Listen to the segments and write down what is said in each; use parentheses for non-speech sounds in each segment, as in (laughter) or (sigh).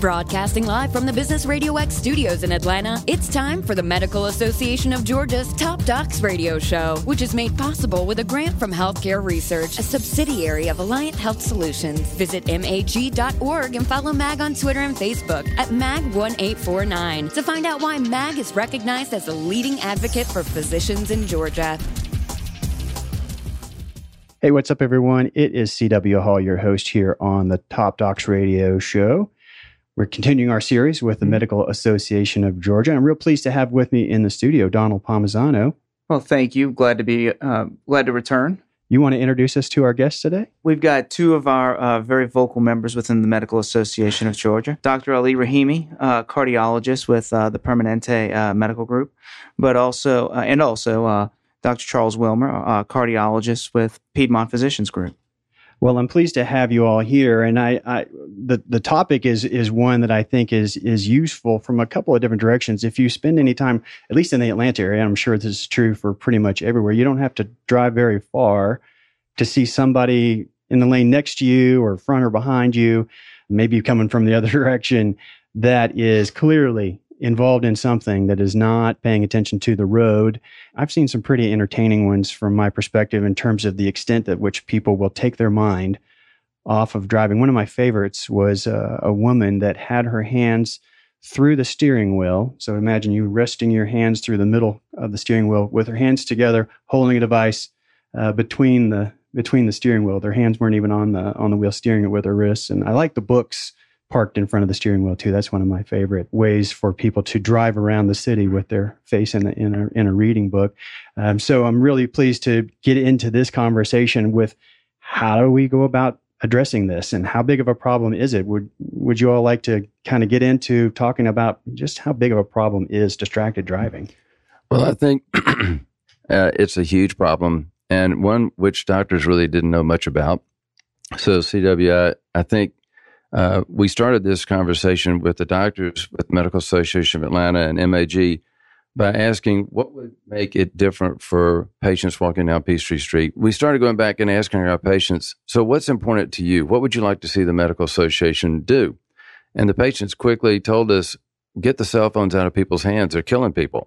Broadcasting live from the Business Radio X studios in Atlanta, it's time for the Medical Association of Georgia's Top Docs Radio Show, which is made possible with a grant from Healthcare Research, a subsidiary of Alliant Health Solutions. Visit mag.org and follow MAG on Twitter and Facebook at MAG1849 to find out why MAG is recognized as a leading advocate for physicians in Georgia. Hey, what's up, everyone? It is CW Hall, your host here on the Top Docs Radio Show. We're continuing our series with the. Medical Association of Georgia. I'm real pleased to have with me in the studio Donald Palmisano. Well, thank you. Glad to be uh, glad to return. You want to introduce us to our guests today? We've got two of our uh, very vocal members within the Medical Association of Georgia. Dr. Ali Rahimi, uh, cardiologist with uh, the Permanente uh, Medical Group, but also uh, and also Dr. Charles Wilmer, cardiologist with Piedmont Physicians Group. Well, I'm pleased to have you all here, and I, I, the the topic is is one that I think is is useful from a couple of different directions. If you spend any time, at least in the Atlanta area, I'm sure this is true for pretty much everywhere. You don't have to drive very far to see somebody in the lane next to you, or front or behind you, maybe coming from the other (laughs) direction, that is clearly involved in something that is not paying attention to the road. I've seen some pretty entertaining ones from my perspective in terms of the extent at which people will take their mind off of driving. One of my favorites was uh, a woman that had her hands through the steering wheel. So imagine you resting your hands through the middle of the steering wheel with her hands together, holding a device uh, between the between the steering wheel. Their hands weren't even on the on the wheel, steering it with her wrists. And I like the books parked in front of the steering wheel too. That's one of my favorite ways for people to drive around the city with their face in, in, a, in a reading book. Um, so I'm really pleased to get into this conversation with how do we go about addressing this and how big of a problem is it? Would would you all like to kind of get into talking about just how big of a problem is distracted driving? Well, I think (clears throat) uh, it's a huge problem and one which doctors really didn't know much about. So, CW, I, I think uh, we started this conversation with the doctors with the Medical Association of Atlanta and MAG by asking what would make it different for patients walking down Peachtree Street. We started going back and asking our patients, so what's important to you? What would you like to see the Medical Association do? And the patients quickly told us, get the cell phones out of people's hands. They're killing people.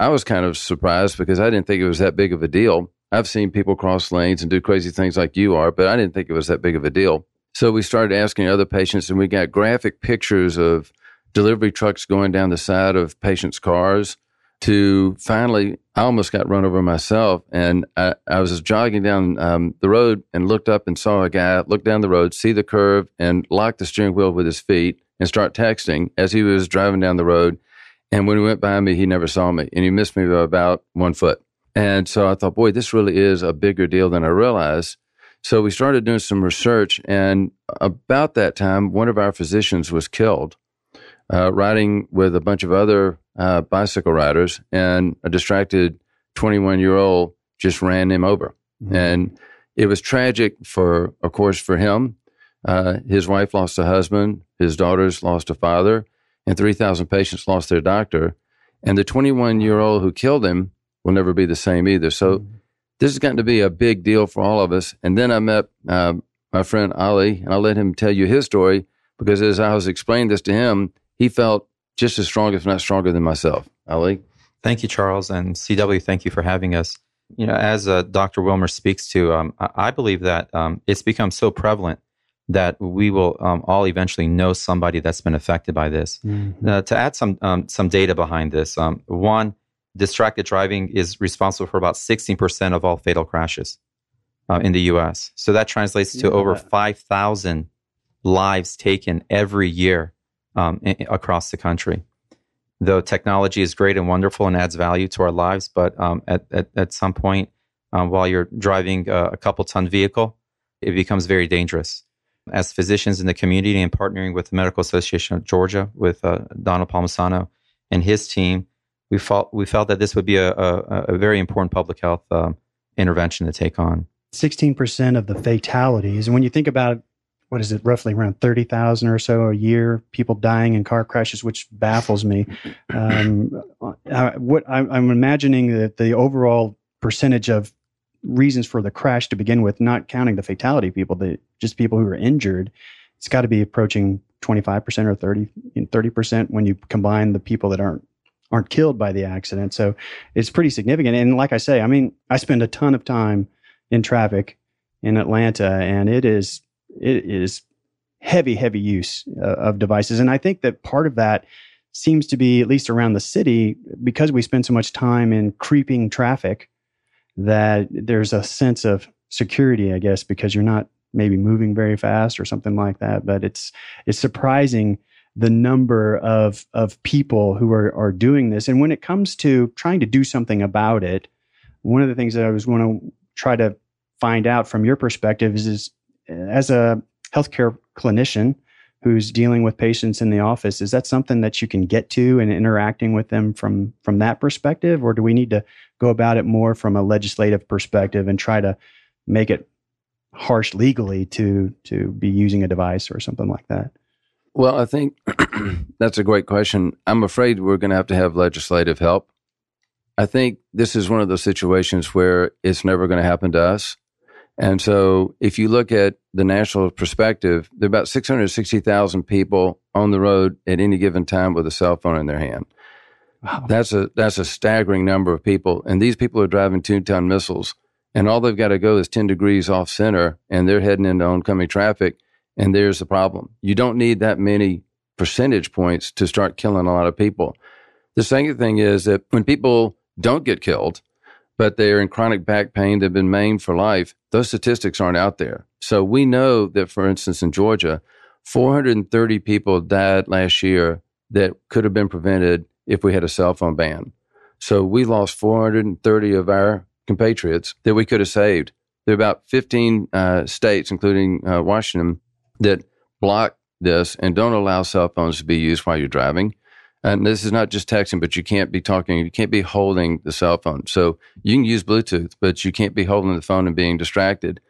I was kind of surprised because I didn't think it was that big of a deal. I've seen people cross lanes and do crazy things like you are, but I didn't think it was that big of a deal. So we started asking other patients, and we got graphic pictures of delivery trucks going down the side of patients' cars. To finally, I almost got run over myself, and I, I was jogging down um, the road and looked up and saw a guy look down the road, see the curve, and lock the steering wheel with his feet and start texting as he was driving down the road. And when he went by me, he never saw me, and he missed me by about one foot. And so I thought, boy, this really is a bigger deal than I realized. So we started doing some research, and about that time, one of our physicians was killed uh, riding with a bunch of other uh, bicycle riders, and a distracted 21 year old just ran him over. Mm-hmm. And it was tragic for, of course, for him. Uh, his wife lost a husband, his daughters lost a father, and 3,000 patients lost their doctor. And the 21 year old who killed him will never be the same either. So mm-hmm this is going to be a big deal for all of us. And then I met uh, my friend Ali, and I let him tell you his story because as I was explaining this to him, he felt just as strong, if not stronger, than myself. Ali? Thank you, Charles. And CW, thank you for having us. You know, as uh, Dr. Wilmer speaks to, um, I believe that um, it's become so prevalent that we will um, all eventually know somebody that's been affected by this. Mm-hmm. Uh, to add some um, some data behind this, um, one, distracted driving is responsible for about 16% of all fatal crashes uh, in the US. So that translates to yeah. over 5,000 lives taken every year um, in, across the country. Though technology is great and wonderful and adds value to our lives, but um, at, at, at, some point, um, while you're driving a, a couple ton vehicle, it becomes very dangerous. As physicians in the community and partnering with the Medical Association of Georgia, with uh, Donald Palmisano and his team, we felt we felt that this would be a, a, a very important public health um, intervention to take on. Sixteen percent of the fatalities, and when you think about what is it, roughly around thirty thousand or so a year, people dying in car crashes, which baffles me. Um, uh, what I'm, I'm imagining that the overall percentage of reasons for the crash to begin with, not counting the fatality people, the just people who are injured, it's got to be approaching 25% or 30 30% when you combine the people that aren't aren't killed by the accident. So it's pretty significant. And like I say, I mean, I spend a ton of time in traffic in Atlanta, and it is it is heavy, heavy use uh, of devices. And I think that part of that seems to be, at least around the city, because we spend so much time in creeping traffic, that there's a sense of security, I guess, because you're not maybe moving very fast or something like that. But it's it's surprising the number of of people who are are doing this. And when it comes to trying to do something about it, one of the things that I was going to try to find out from your perspective is, is as a healthcare clinician who's dealing with patients in the office is that something that you can get to and interacting with them from from that perspective or do we need to go about it more from a legislative perspective and try to make it harsh legally to to be using a device or something like that well i think (clears throat) that's a great question i'm afraid we're going to have to have legislative help i think this is one of those situations where it's never going to happen to us and so if you look at the national perspective, there are about 660,000 people on the road at any given time with a cell phone in their hand. Wow. That's a that's a staggering number of people. And these people are driving two-ton missiles. And all they've got to go is 10 degrees off center and they're heading into oncoming traffic. And there's the problem. You don't need that many percentage points to start killing a lot of people. The second thing is that when people don't get killed, but they're in chronic back pain, they've been maimed for life, those statistics aren't out there. So we know that, for instance, in Georgia, 430 people died last year that could have been prevented if we had a cell phone ban. So we lost 430 of our compatriots that we could have saved. There are about 15 uh, states, including uh, Washington, that block this and don't allow cell phones to be used while you're driving. And this is not just texting, but you can't be talking, you can't be holding the cell phone. So you can use Bluetooth, but you can't be holding the phone and being distracted.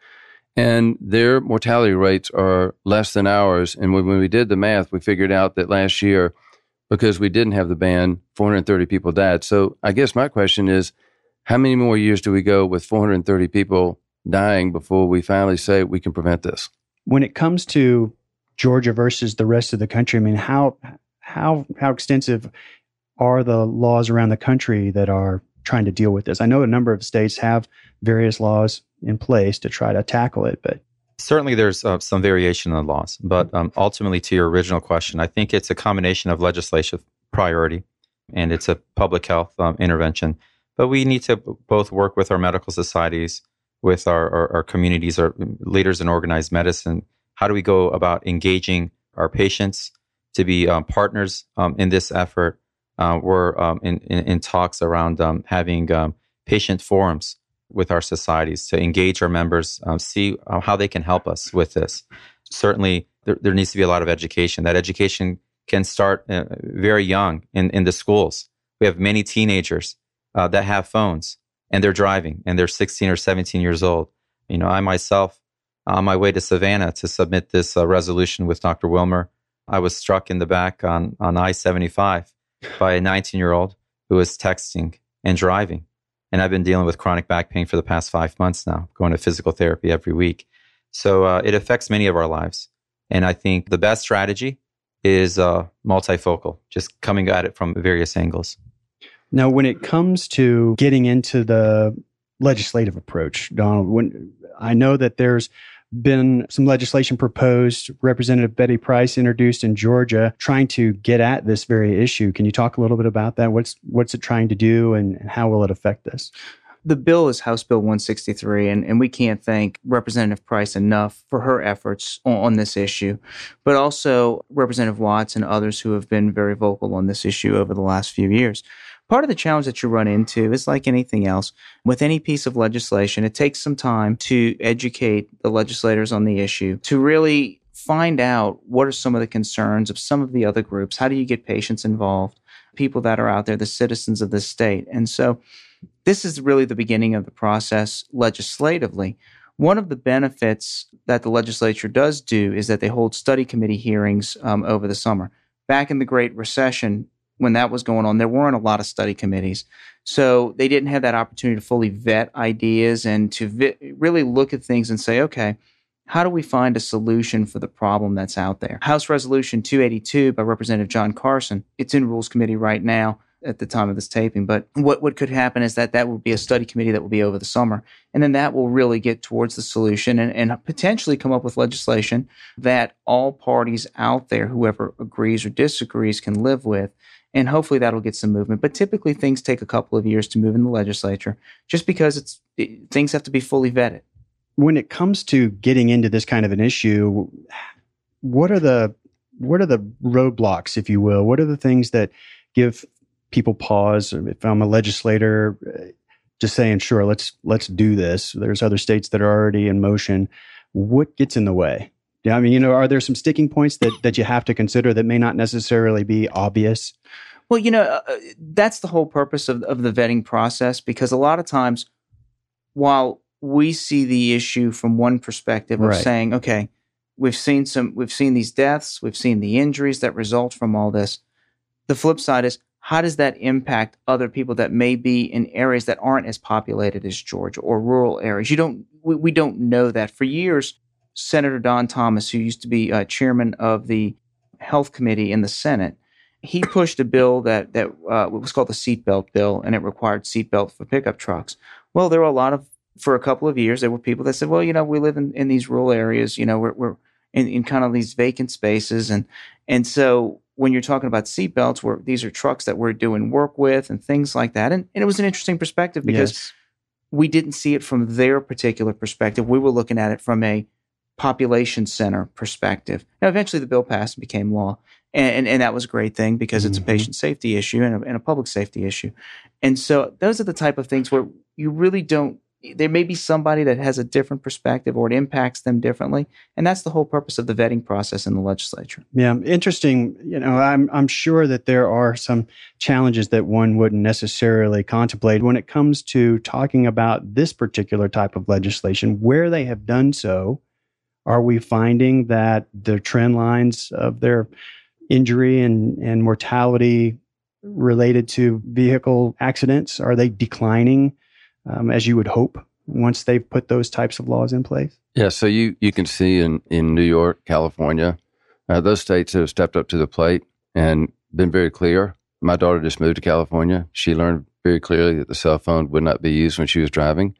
And their mortality rates are less than ours. And when, we did the math, we figured out that last year, because we didn't have the ban, 430 people died. So I guess my question is how many more years do we go with 430 people dying before we finally say we can prevent this? When it comes to Georgia versus the rest of the country, I mean, how how how extensive are the laws around the country that are trying to deal with this? I know a number of states have various laws in place to try to tackle it, but certainly there's uh, some variation in the laws. But um, ultimately, to your original question, I think it's a combination of legislative priority and it's a public health um, intervention. But we need to both work with our medical societies, with our, our, our communities, our leaders in organized medicine. How do we go about engaging our patients? to be um, partners um, in this effort. Uh, we're um, in, in, in, talks around um, having um, patient forums with our societies to engage our members, um, see uh, how they can help us with this. Certainly, there, there, needs to be a lot of education. That education can start uh, very young in, in the schools. We have many teenagers uh, that have phones and they're driving and they're 16 or 17 years old. You know, I myself, on my way to Savannah to submit this uh, resolution with Dr. Wilmer, I was struck in the back on, on I 75 (sighs) by a 19 year old who was texting and driving. And I've been dealing with chronic back pain for the past five months now, going to physical therapy every week. So uh, it affects many of our lives. And I think the best strategy is uh, multifocal, just coming at it from various angles. Now, when it comes to getting into the legislative approach, Donald, when I know that there's been some legislation proposed. Representative Betty Price introduced in Georgia, trying to get at this very issue. Can you talk a little bit about that? What's what's it trying to do, and how will it affect this? The bill is House Bill 163, and, and we can't thank Representative Price enough for her efforts on, on, this issue, but also Representative Watts and others who have been very vocal on this issue over the last few years. Part of the challenge that you run into is like anything else. With any piece of legislation, it takes some time to educate the legislators on the issue, to really find out what are some of the concerns of some of the other groups. How do you get patients involved? People that are out there, the citizens of the state. And so this is really the beginning of the process legislatively. One of the benefits that the legislature does do is that they hold study committee hearings um, over the summer. Back in the Great Recession, when that was going on, there weren't a lot of study committees. So they didn't have that opportunity to fully vet ideas and to vi- really look at things and say, okay, how do we find a solution for the problem that's out there? House Resolution 282 by Representative John Carson, it's in Rules Committee right now at the time of this taping. But what, what could happen is that that will be a study committee that will be over the summer. And then that will really get towards the solution and, and potentially come up with legislation that all parties out there, whoever agrees or disagrees, can live with. And hopefully that'll get some movement. But typically things take a couple of years to move in the legislature just because it's it, things have to be fully vetted when it comes to getting into this kind of an issue, what are the what are the roadblocks, if you will? What are the things that give people pause? If I'm a legislator, just saying, sure, let's let's do this. There's other states that are already in motion. What gets in the way? Yeah, I mean, you know, are there some sticking points that that you have to consider that may not necessarily be obvious? Well, you know, uh, that's the whole purpose of of the vetting process because a lot of times, while we see the issue from one perspective of right. saying, okay, we've seen some, we've seen these deaths, we've seen the injuries that result from all this. The flip side is, how does that impact other people that may be in areas that aren't as populated as Georgia or rural areas? You don't, we, we don't know that. For years, Senator Don Thomas, who used to be uh, chairman of the Health Committee in the Senate, he (laughs) pushed a bill that that uh, was called the seatbelt bill, and it required seatbelt for pickup trucks. Well, there were a lot of for a couple of years, there were people that said, well, you know, we live in, in these rural areas, you know, we're, we're in, in kind of these vacant spaces. And, and so when you're talking about seatbelts, where these are trucks that we're doing work with and things like that. And, and it was an interesting perspective because yes. we didn't see it from their particular perspective. We were looking at it from a population center perspective. Now, eventually the bill passed and became law. And, and, and that was a great thing because it's mm-hmm. a patient safety issue and a, and a public safety issue. And so those are the type of things where you really don't there may be somebody that has a different perspective or it impacts them differently and that's the whole purpose of the vetting process in the legislature yeah interesting you know i'm i'm sure that there are some challenges that one wouldn't necessarily contemplate when it comes to talking about this particular type of legislation where they have done so are we finding that the trend lines of their injury and and mortality related to vehicle accidents are they declining um, as you would hope once they've put those types of laws in place? Yeah, so you, you can see in, in New York, California, uh, those states have stepped up to the plate and been very clear. My daughter just moved to California. She learned very clearly that the cell phone would not be used when she was driving.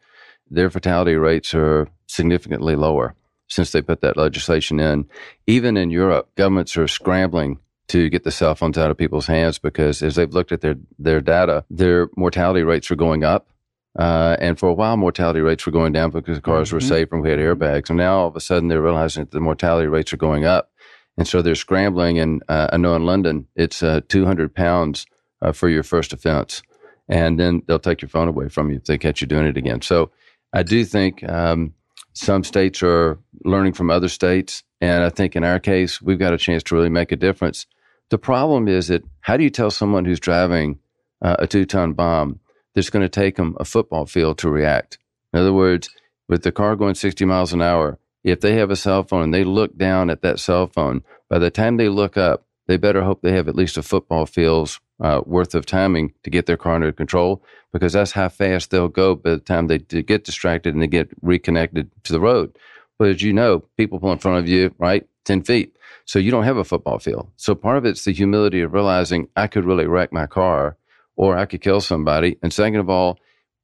Their fatality rates are significantly lower since they put that legislation in. Even in Europe, governments are scrambling to get the cell phones out of people's hands because as they've looked at their, their data, their mortality rates are going up uh, and for a while, mortality rates were going down because cars mm-hmm. were safe and we had airbags. And now all of a sudden, they're realizing that the mortality rates are going up. And so they're scrambling. And uh, I know in London, it's uh, 200 pounds uh, for your first offense. And then they'll take your phone away from you if they catch you doing it again. So I do think um, some states are learning from other states. And I think in our case, we've got a chance to really make a difference. The problem is that how do you tell someone who's driving uh, a two ton bomb? that's going to take them a football field to react. In other words, with the car going 60 miles an hour, if they have a cell phone and they look down at that cell phone, by the time they look up, they better hope they have at least a football field's uh, worth of timing to get their car under control because that's how fast they'll go by the time they get distracted and they get reconnected to the road. But as you know, people pull in front of you, right? 10 feet. So you don't have a football field. So part of it's the humility of realizing I could really wreck my car or I could kill somebody. And second of all,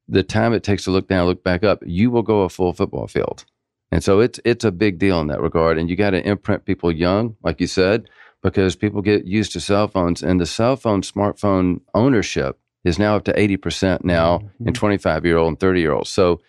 the time it takes to look down, look back up, you will go a full football field. And so it's it's a big deal in that regard. And you got to imprint people young, like you said, because people get used to cell phones and the cell phone smartphone ownership is now up to 80% now mm-hmm. in 25 year old and 30 year olds. So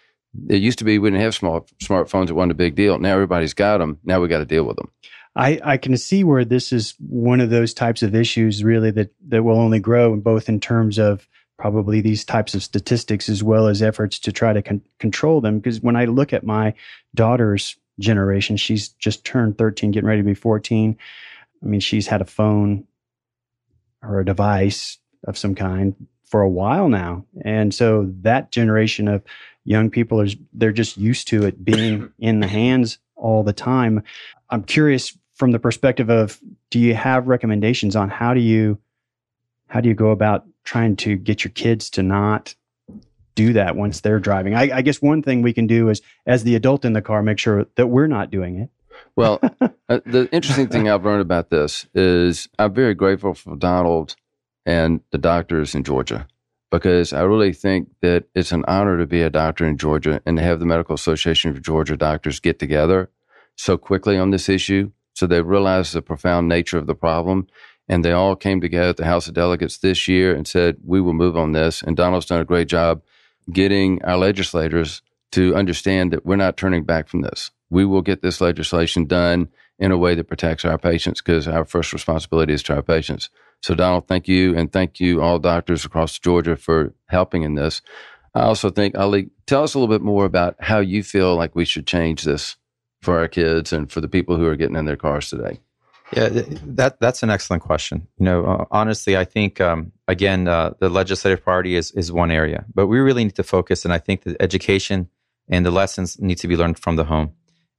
it used to be we didn't have small smartphones. It wasn't a big deal. Now everybody's got them. Now we got to deal with them. I, I can see where this is one of those types of issues really that, that will only grow both in terms of probably these types of statistics as well as efforts to try to con- control them. Because when I look at my daughter's generation, she's just turned 13, getting ready to be 14. I mean, she's had a phone or a device of some kind for a while now. And so that generation of young people are they're just used to it being (coughs) in the hands all the time. I'm curious from the perspective of do you have recommendations on how do you how do you go about trying to get your kids to not do that once they're driving. I, I guess one thing we can do is, as the adult in the car, make sure that we're not doing it. Well, (laughs) uh, the interesting thing I've learned about this is I'm very grateful for Donald and the doctors in Georgia because I really think that it's an honor to be a doctor in Georgia and to have the Medical Association of Georgia doctors get together so quickly on this issue. So they realized the profound nature of the problem. And they all came together at the House of Delegates this year and said, we will move on this. And Donald's done a great job getting our legislators to understand that we're not turning back from this. We will get this legislation done in a way that protects our patients because our first responsibility is to our patients. So, Donald, thank you. And thank you, all doctors across Georgia, for helping in this. I also think, Ali, tell us a little bit more about how you feel like we should change this for our kids and for the people who are getting in their cars today. Yeah, that that's an excellent question. You know, uh, honestly, I think um, again uh, the legislative priority is is one area, but we really need to focus, and I think that education and the lessons need to be learned from the home.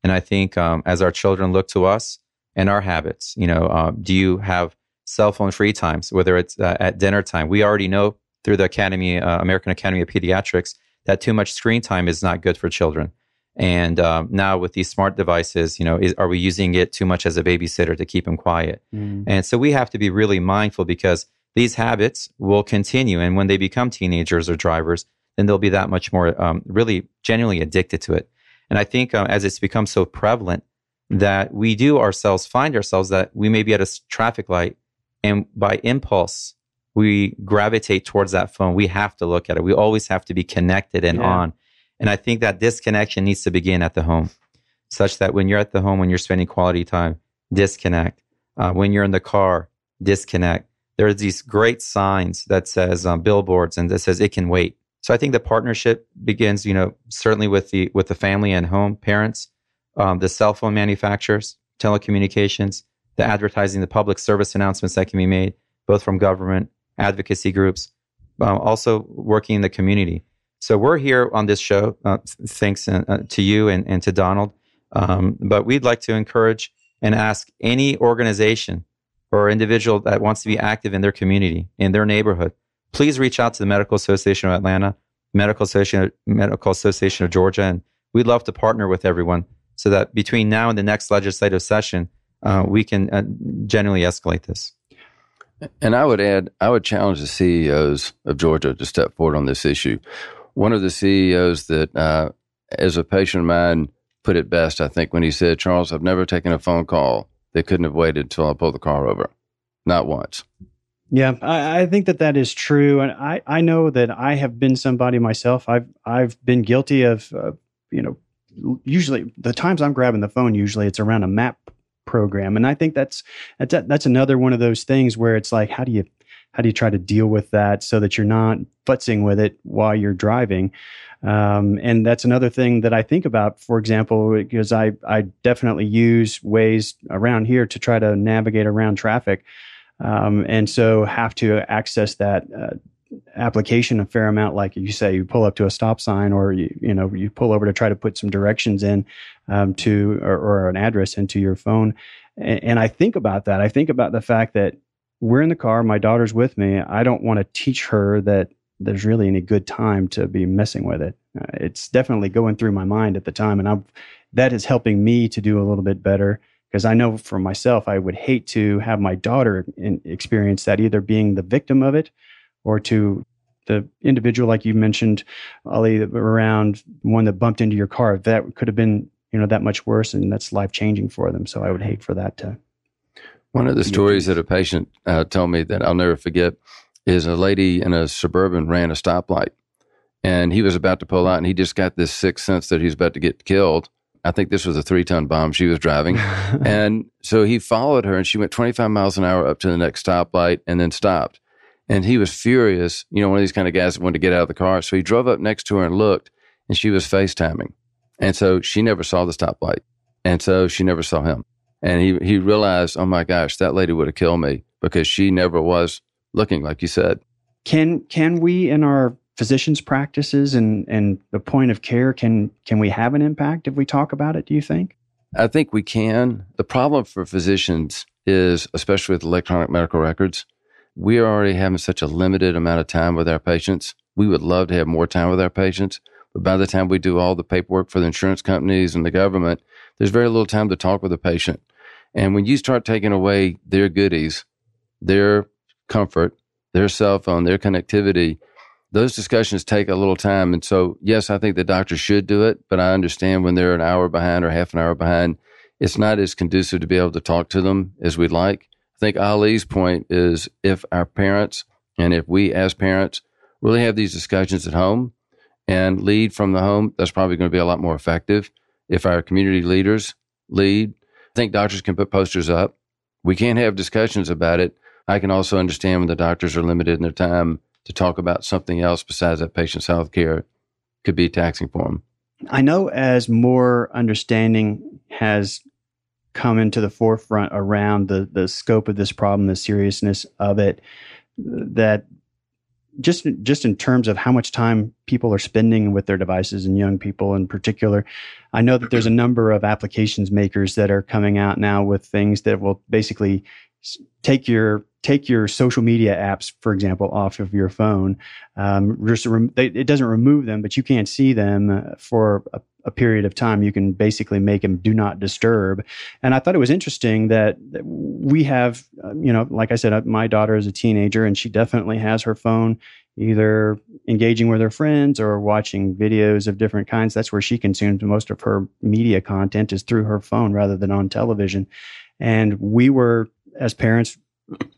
And I think um, as our children look to us and our habits, you know, uh, do you have cell phone free times, whether it's uh, at dinner time? We already know through the Academy, uh, American Academy of Pediatrics, that too much screen time is not good for children. And um, now with these smart devices, you know, is, are we using it too much as a babysitter to keep them quiet? Mm. And so we have to be really mindful because these habits will continue. And when they become teenagers or drivers, then they'll be that much more um, really genuinely addicted to it. And I think uh, as it's become so prevalent that we do ourselves find ourselves that we may be at a traffic light and by impulse, we gravitate towards that phone. We have to look at it. We always have to be connected and yeah. on. And I think that disconnection needs to begin at the home, such that when you're at the home, when you're spending quality time, disconnect. Uh, when you're in the car, disconnect. There's these great signs that says um, billboards and that says it can wait. So I think the partnership begins, you know, certainly with the with the family and home parents, um, the cell phone manufacturers, telecommunications, the advertising, the public service announcements that can be made, both from government, advocacy groups, uh, also working in the community. So we're here on this show, uh, thanks uh, to you and, and to Donald. Um, but we'd like to encourage and ask any organization or individual that wants to be active in their community, in their neighborhood, please reach out to the Medical Association of Atlanta, Medical Association, Medical Association of Georgia, and we'd love to partner with everyone so that between now and the next legislative session, uh, we can uh, genuinely escalate this. And I would add, I would challenge the CEOs of Georgia to step forward on this issue. One of the CEOs that, uh, as a patient of mine, put it best, I think, when he said, Charles, I've never taken a phone call that couldn't have waited until I pulled the car over. Not once. Yeah, I, I, think that that is true, and I, I know that I have been somebody myself. I've I've been guilty of, uh, you know, usually the times I'm grabbing the phone, usually it's around a map program. And I think that's that's that's another one of those things where it's like, how do you how do you try to deal with that so that you're not futzing with it while you're driving? Um, and that's another thing that I think about, for example, because I I definitely use Waze around here to try to navigate around traffic, um, and so have to access that. Uh, application a fair amount like you say you pull up to a stop sign or you you know you pull over to try to put some directions in um, to or, or, an address into your phone. And, and, i think about that. I think about the fact that we're in the car my daughter's with me. I don't want to teach her that there's really any good time to be messing with it. Uh, it's definitely going through my mind at the time and i'm that is helping me to do a little bit better because I know for myself, I would hate to have my daughter in, experience that either being the victim of it or to the individual, like you mentioned, Ali, around one that bumped into your car. That could have been, you know, that much worse, and that's life changing for them. So I would hate for that to. One of the stories that a patient uh, told me that I'll never forget is a lady in a suburban ran a stoplight, and he was about to pull out, and he just got this sixth sense that he's about to get killed. I think this was a three ton bomb she was driving. (laughs) and so he followed her and she went 25 miles an hour up to the next stoplight and then stopped. And he was furious, you know, one of these kind of guys that wanted to get out of the car. So he drove up next to her and looked, and she was FaceTiming. And so she never saw the stoplight. And so she never saw him. And he, he realized, oh my gosh, that lady would have killed me because she never was looking, like you said. Can can we in our physicians' practices and, and the point of care, can can we have an impact if we talk about it, do you think? I think we can. The problem for physicians is, especially with electronic medical records, we are already having such a limited amount of time with our patients we would love to have more time with our patients. But by the time we do all the paperwork for the insurance companies and the government, there's very little time to talk with the patient. And when you start taking away their goodies, their comfort, their cell phone, their connectivity, those discussions take a little time. And so, yes, I think the doctor should do it, but I understand when they're an hour behind or half an hour behind, it's not as conducive to be able to talk to them as we'd like. I think Ali's point is if our parents and if we as parents really have these discussions at home and lead from the home, that's probably going to be a lot more effective. If our community leaders lead, I think doctors can put posters up. We can't have discussions about it. I can also understand when the doctors are limited in their time to talk about something else besides that patient's health care could be taxing for them. I know as more understanding has come into the forefront around the the scope of this problem, the seriousness of it, that just just in terms of how much time people are spending with their devices and young people in particular i know that there's a number of applications makers that are coming out now with things that will basically take your take your social media apps for example off of your phone um, just rem- they, it doesn't remove them but you can't see them uh, for a, a, period of time. You can basically make them do not disturb. And i thought it was interesting that, we have uh, you know like i said uh, my daughter is a teenager and she definitely has her phone either engaging with her friends or watching videos of different kinds. That's where she consumes most of her media content is through her phone rather than on television. And we were as parents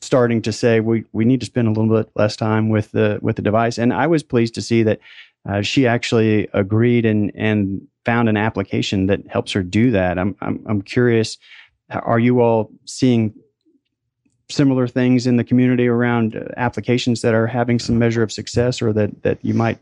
starting to say we we need to spend a little bit less time with the with the device. And I was pleased to see that uh, she actually agreed and and found an application that helps her do that. I'm I'm, I'm curious. Are you all seeing similar things in the community around uh, applications that are having some measure of success, or that that you might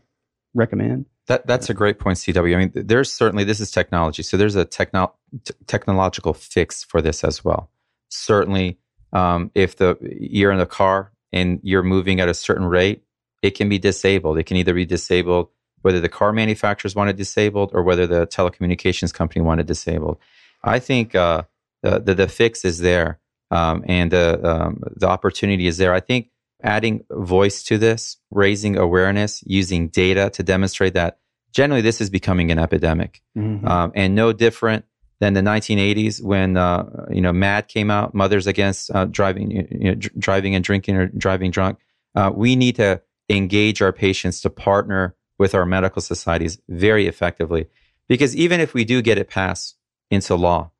recommend? That that's a great point, CW. I mean, there's certainly this is technology, so there's a techno- t- technological fix for this as well. Certainly, um, if the you're in the car and you're moving at a certain rate, it can be disabled. It can either be disabled whether the car manufacturers want it disabled or whether the telecommunications company want it disabled. I think uh, the, the, the fix is there um, and uh, um, the opportunity is there. I think adding voice to this, raising awareness, using data to demonstrate that generally this is becoming an epidemic mm-hmm. um, and no different then the 1980s when uh, you know MADD came out, Mothers Against uh, Driving, you know, dr- driving and drinking or driving drunk. Uh, we need to engage our patients to partner with our medical societies very effectively, because even if we do get it passed into law,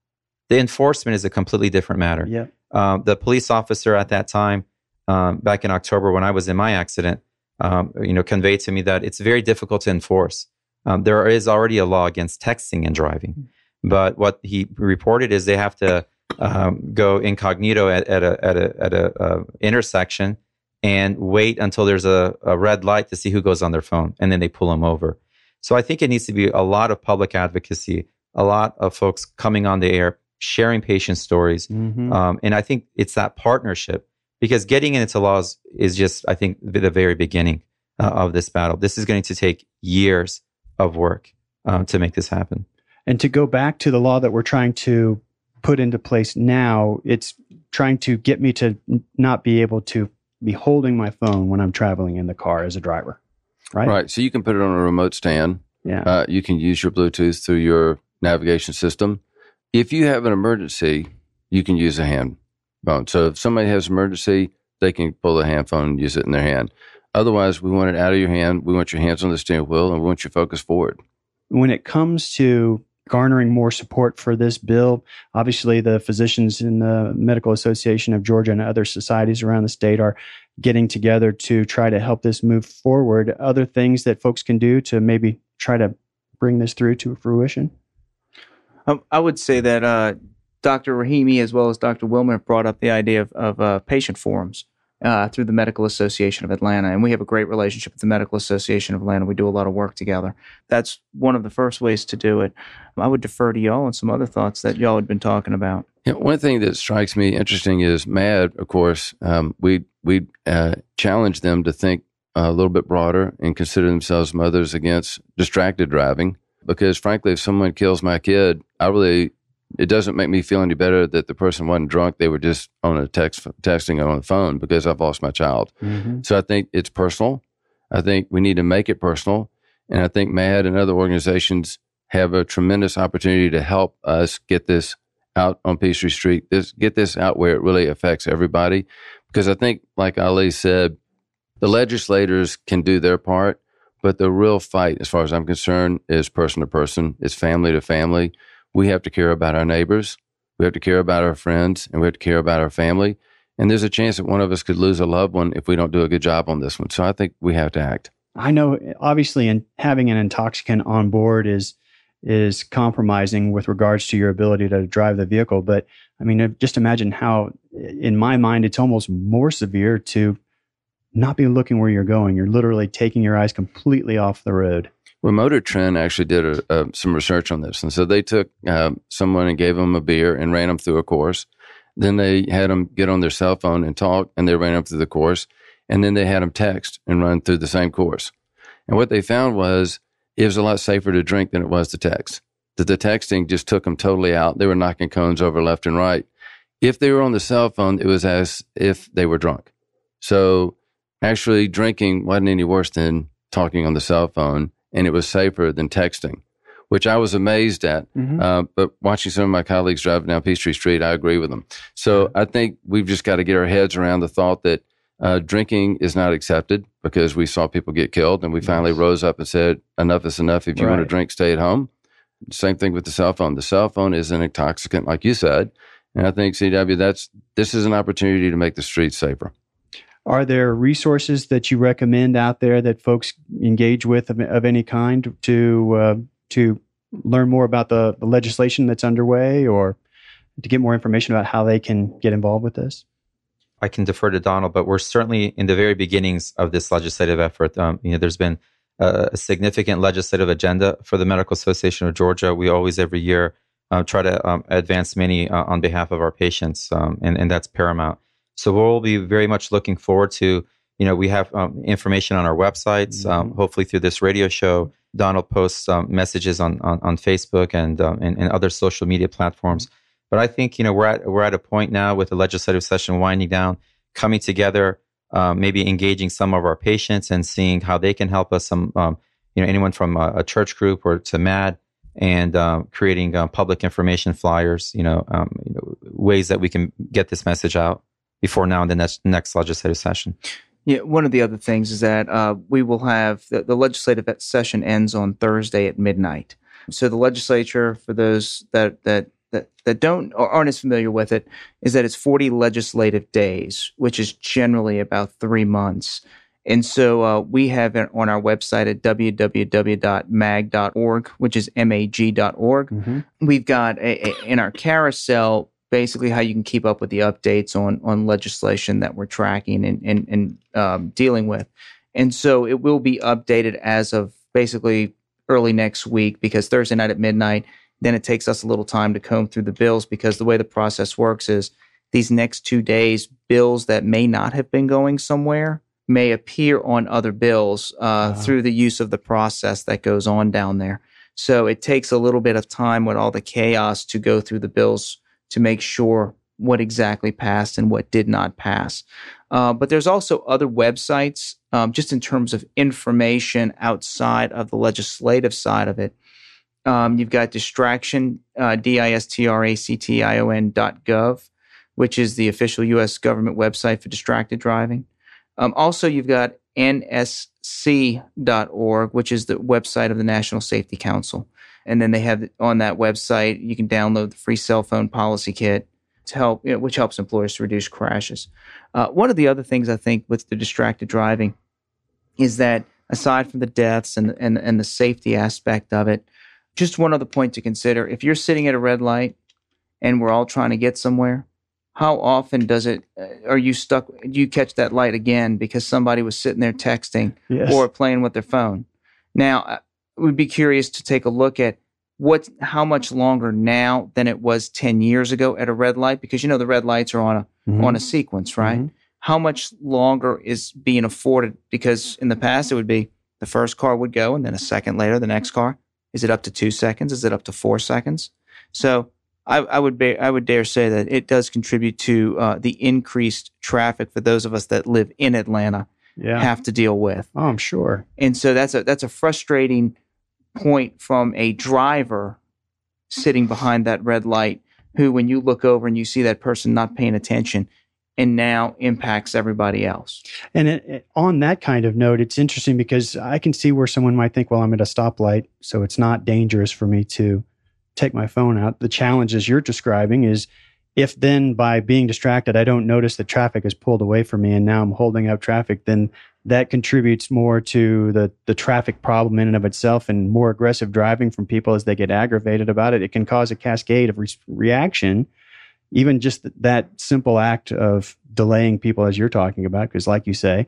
the enforcement is a completely different matter. Yeah. Um, the police officer at that time, um, back in October when I was in my accident, um, you know, conveyed to me that it's very difficult to enforce. Um, there is already a law against texting and driving. But what he reported is they have to um, go incognito at, at a at a at a uh, intersection and wait until there's a, a red light to see who goes on their phone, and then they pull them over. So I think it needs to be a lot of public advocacy, a lot of folks coming on the air, sharing patient stories, mm-hmm. um, and I think it's that partnership because getting into laws is just I think the very beginning uh, of this battle. This is going to take years of work um, to make this happen. And to go back to the law that we're trying to put into place now, it's trying to get me to not be able to be holding my phone when I'm traveling in the car as a driver. Right. Right. So you can put it on a remote stand. Yeah. Uh, you can use your Bluetooth through your navigation system. If you have an emergency, you can use a hand phone. So if somebody has an emergency, they can pull a hand phone and use it in their hand. Otherwise, we want it out of your hand. We want your hands on the steering wheel and we want you focus forward. When it comes to garnering more support for this bill. Obviously, the physicians in the Medical Association of Georgia and other societies around the state are getting together to try to help this move forward. Other things that folks can do to maybe try to bring this through to fruition? Um, I would say that uh, Dr. Rahimi, as well as Dr. Wilmer, brought up the idea of, of uh, patient forums uh, through the Medical Association of Atlanta. And we have a great relationship with the Medical Association of Atlanta. We do a lot of work together. That's one of the first ways to do it. I would defer to y'all and some other thoughts that y'all had been talking about. Yeah, one thing that strikes me interesting is MADD, of course, um, we, we uh, challenge them to think a little bit broader and consider themselves mothers against distracted driving. Because frankly, if someone kills my kid, I really it doesn't make me feel any better that the person wasn't drunk. They were just on a text, texting on the phone because I've lost my child. Mm-hmm. So I think it's personal. I think we need to make it personal. And I think MADD and other organizations have a tremendous opportunity to help us get this out on Peachtree Street, this, get this out where it really affects everybody. Because I think, like Ali said, the legislators can do their part, but the real fight, as far as I'm concerned, is person to person, it's family to family. We have to care about our neighbors, we have to care about our friends, and we have to care about our family. And there's a chance that one of us could lose a loved one if we don't do a good job on this one. So I think we have to act. I know, obviously, and having an intoxicant on board is is compromising with regards to your ability to drive the vehicle. But I mean, just imagine how, in my mind, it's almost more severe to not be looking where you're going. You're literally taking your eyes completely off the road. Well, Motor Trend actually did a, a, some research on this. And so they took uh, someone and gave them a beer and ran them through a course. Then they had them get on their cell phone and talk, and they ran them through the course. And then they had them text and run through the same course. And what they found was it was a lot safer to drink than it was to text. That the texting just took them totally out. They were knocking cones over left and right. If they were on the cell phone, it was as if they were drunk. So actually, drinking wasn't any worse than talking on the cell phone, and it was safer than texting, which I was amazed at. Mm-hmm. Uh, but watching some of my colleagues driving down Peachtree Street, I agree with them. So I think we've just got to get our heads around the thought that uh, drinking is not accepted because we saw people get killed, and we finally rose up and said, "Enough is enough. If you right. want to drink, stay at home." Same thing with the cell phone. The cell phone is an intoxicant, like you said, and I think CW that's this is an opportunity to make the streets safer. Are there resources that you recommend out there that folks engage with of, of any kind to uh, to learn more about the, the legislation that's underway, or to get more information about how they can get involved with this? I can defer to Donald, but we're certainly in the very beginnings of this legislative effort. Um, you know, there's been a, significant legislative agenda for the Medical Association of Georgia. We always, every year, uh, try to um, advance many uh, on behalf of our patients, um, and, and that's paramount. So we'll be very much looking forward to. You know, we have um, information on our websites. Um, mm-hmm. hopefully, through this radio show, Donald posts um, messages on, on, on Facebook and, and, and other social media platforms but I think you know we're at we're at a point now with the legislative session winding down, coming together, um, maybe engaging some of our patients and seeing how they can help us. Some um, you know anyone from a, a, church group or to MADD, and um, creating uh, public information flyers. You know, um, you know, ways that we can get this message out before now and the next next legislative session. Yeah, one of the other things is that uh, we will have the, the legislative session ends on Thursday at midnight. So the legislature, for those that that that, that don't or aren't as familiar with it is that it's 40 legislative days, which is generally about three months. And so uh, we have it on our website at www.mag.org, which is mag.org. Mm-hmm. We've got a, a, in our carousel basically how you can keep up with the updates on on legislation that we're tracking and and, and um, dealing with. And so it will be updated as of basically early next week because Thursday night at midnight then it takes us a little time to comb through the bills because the way the process works is these next two days, bills that may not have been going somewhere may appear on other bills uh, uh-huh. through the use of the process that goes on down there. So it takes a little bit of time with all the chaos to go through the bills to make sure what exactly passed and what did not pass. Uh, but there's also other websites, um, just in terms of information outside of the legislative side of it, um, you've got distraction, uh, D-I-S-T-R-A-C-T-I-O-N dot gov, which is the official U.S. government website for distracted driving. Um, also, you've got nsc.org, which is the website of the National Safety Council. And then they have on that website, you can download the free cell phone policy kit to help, you know, which helps employers to reduce crashes. Uh, one of the other things I think with the distracted driving is that aside from the deaths and, and, and the safety aspect of it, just one other point to consider. If you're sitting at a red light and we're all trying to get somewhere, how often does it uh, are you stuck do you catch that light again because somebody was sitting there texting yes. or playing with their phone now uh, we'd be curious to take a look at what how much longer now than it was 10 years ago at a red light because you know the red lights are on a mm-hmm. on a sequence right mm-hmm. how much longer is being afforded because in the past it would be the first car would go and then a second later the next car is it up to two seconds? Is it up to four seconds? So I, I would be, I would dare say that it does contribute to uh, the increased traffic for those of us that live in Atlanta. Yeah. have to deal with. Oh, I'm sure. And so that's a that's a frustrating point from a driver sitting behind that red light who when you look over and you see that person not paying attention and now impacts everybody else. And it, it- on that kind of note, it's interesting because I can see where someone might think, well, I'm at a stoplight, so it's not dangerous for me to take my phone out. The challenges you're describing is if then by being distracted, I don't notice that traffic is pulled away from me and now I'm holding up traffic, then that contributes more to the, the traffic problem in and of itself and more aggressive driving from people as they get aggravated about it. It can cause a cascade of re- reaction even just th- that simple act of delaying people as you're talking about because like you say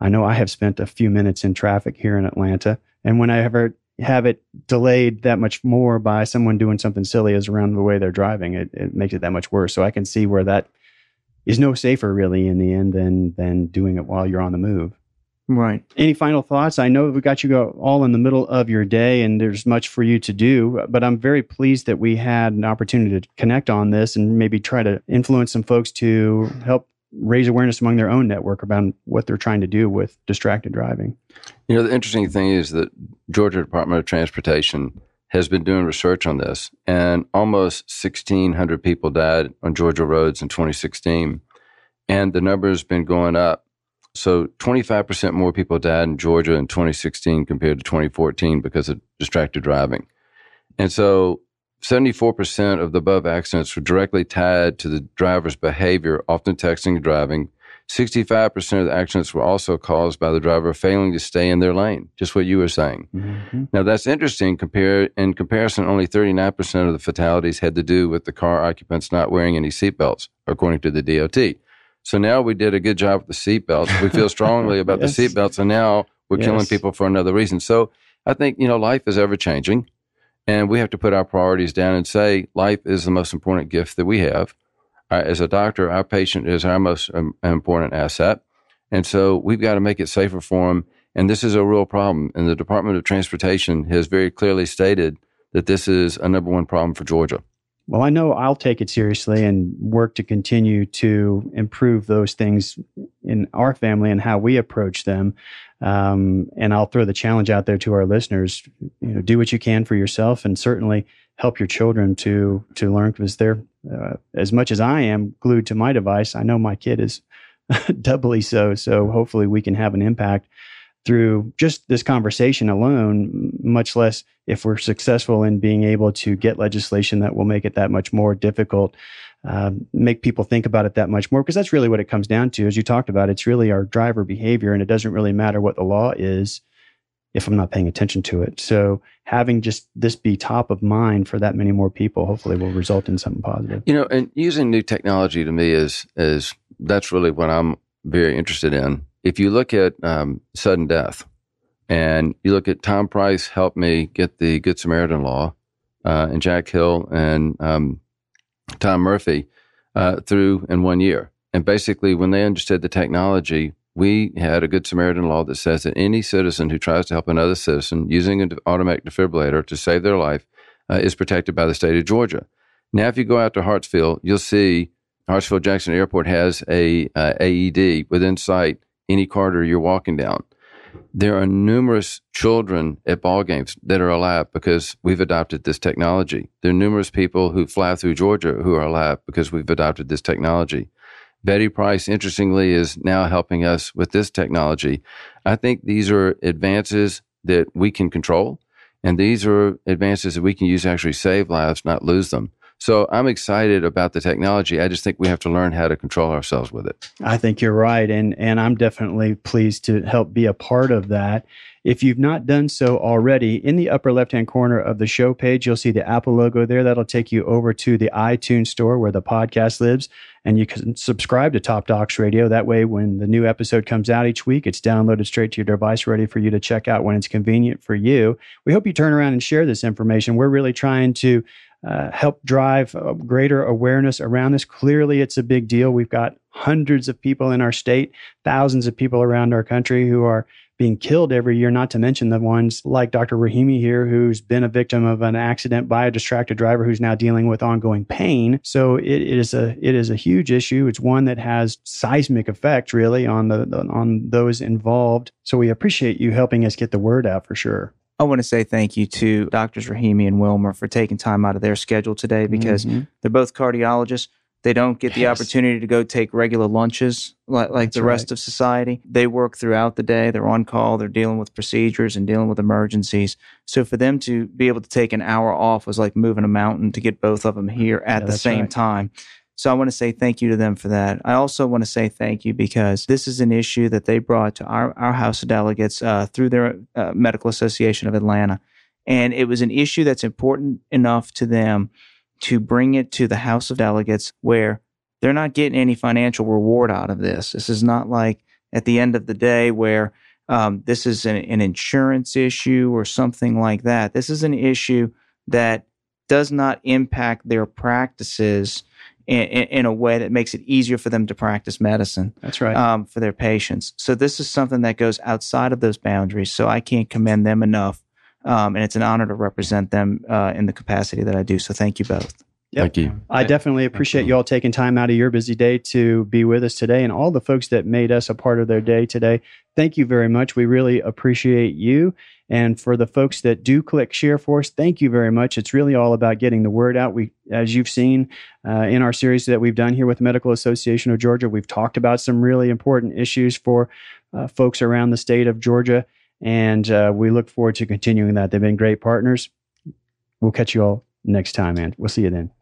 i know i have spent a few minutes in traffic here in atlanta and when i ever have it delayed that much more by someone doing something silly as around the way they're driving it, it makes it that much worse so i can see where that is no safer really in the end than than doing it while you're on the move Right. any final thoughts? I know we got you go all in the middle of your day and there's much for you to do, but I'm very pleased that we had an opportunity to connect on this and maybe try to influence some folks to help raise awareness among their own network about what they're trying to do with distracted driving. You know, the interesting thing is that Georgia Department of Transportation has been doing research on this, and almost 1,600 people died on Georgia roads in 2016, and the number has been going up. So, 25% more people died in Georgia in 2016 compared to 2014 because of distracted driving. And so, 74% of the above accidents were directly tied to the driver's behavior, often texting and driving. 65% of the accidents were also caused by the driver failing to stay in their lane, just what you were saying. Mm-hmm. Now, that's interesting. Compare, in comparison, only 39% of the fatalities had to do with the car occupants not wearing any seatbelts, according to the DOT. So now we did a good job with the seatbelts. We feel strongly (laughs) about Yes. the seatbelts, and now we're killing people for another reason. So I think, you know, life is ever changing, and we have to put our priorities down and say life is the most important gift that we have. Uh, as a doctor, our patient is our most um, important asset. And so we've got to make it safer for them. And this is a real problem. And the Department of Transportation has very clearly stated that this is a number one problem for Georgia. Well, I know I'll take it seriously and work to continue to improve those things in our family and how we approach them. Um, and I'll throw the challenge out there to our listeners: you know, do what you can for yourself, and certainly help your children to to learn because they're uh, as much as I am glued to my device. I know my kid is (laughs) doubly so. So hopefully, we can have an impact through just this conversation alone, much less if we're successful in being able to get legislation that will make it that much more difficult, um, make people think about it that much more, because that's really what it comes down to. As you talked about, it's really our driver behavior, and it doesn't really matter what the law is if I'm not paying attention to it. So having just this be top of mind for that many more people, hopefully, will result in something positive. You know, and using new technology to me is is that's really what I'm very interested in. If you look at um, sudden death, and you look at Tom Price helped me get the Good Samaritan law, uh, and Jack Hill and um, Tom Murphy uh, through in one year. And basically, when they understood the technology, we had a Good Samaritan law that says that any citizen who tries to help another citizen using an automatic defibrillator to save their life uh, is protected by the state of Georgia. Now, if you go out to Hartsfield, you'll see Hartsfield Jackson Airport has a uh, AED within sight any corridor you're walking down. There are numerous children at ball games that are alive because we've adopted this technology. There are numerous people who fly through Georgia who are alive because we've adopted this technology. Betty Price, interestingly, is now helping us with this technology. I think these are advances that we can control, and these are advances that we can use to actually save lives, not lose them. So I'm excited about the technology. I just think we have to learn how to control ourselves with it. I think you're right, and and I'm definitely pleased to help be a part of that. If you've not done so already, in the upper left hand corner of the show page, you'll see the Apple logo there. That'll take you over to the iTunes store where the podcast lives, and you can subscribe to Top Docs Radio. That way, when the new episode comes out each week, it's downloaded straight to your device, ready for you to check out when it's convenient for you. We hope you turn around and share this information. We're really trying to uh, help drive uh, greater awareness around this. Clearly, it's a big deal. We've got hundreds of people in our state, thousands of people around our country who are being killed every year, not to mention the ones like Dr. Rahimi here, who's been a victim of an accident by a distracted driver who's now dealing with ongoing pain. So it, it is a it is a huge issue. It's one that has seismic effect really on the, the on those involved. So we appreciate you helping us get the word out for sure. I want to say thank you to Doctors Rahimi and Wilmer for taking time out of their schedule today because mm-hmm. they're both cardiologists. They don't get the opportunity to go take regular lunches like, like the rest right. of society. They work throughout the day. They're on call. They're dealing with procedures and dealing with emergencies. So for them to be able to take an hour off was like moving a mountain to get both of them here at yeah, the same right. time. So I want to say thank you to them for that. I also want to say thank you because this is an issue that they brought to our, our House of Delegates uh, through their uh, Medical Association of Atlanta. And it was an issue that's important enough to them to bring it to the House of Delegates where they're not getting any financial reward out of this. This is not like at the end of the day where um, this is an, an insurance issue or something like that. This is an issue that does not impact their practices in, in, a way that makes it easier for them to practice medicine. That's right. Um, for their patients. So this is something that goes outside of those boundaries. So I can't commend them enough um, and it's an honor to represent them uh, in the capacity that I do. So thank you both. Yep. Thank you. I definitely appreciate you all taking time out of your busy day to be with us today and all the folks that made us a part of their day today. Thank you very much. We really appreciate you. And for the folks that do click share for us, thank you very much. It's really all about getting the word out. We, as you've seen uh, in our series that we've done here with Medical Association of Georgia, we've talked about some really important issues for uh, folks around the state of Georgia. And uh, we look forward to continuing that. They've been great partners. We'll catch you all next time, and We'll see you then.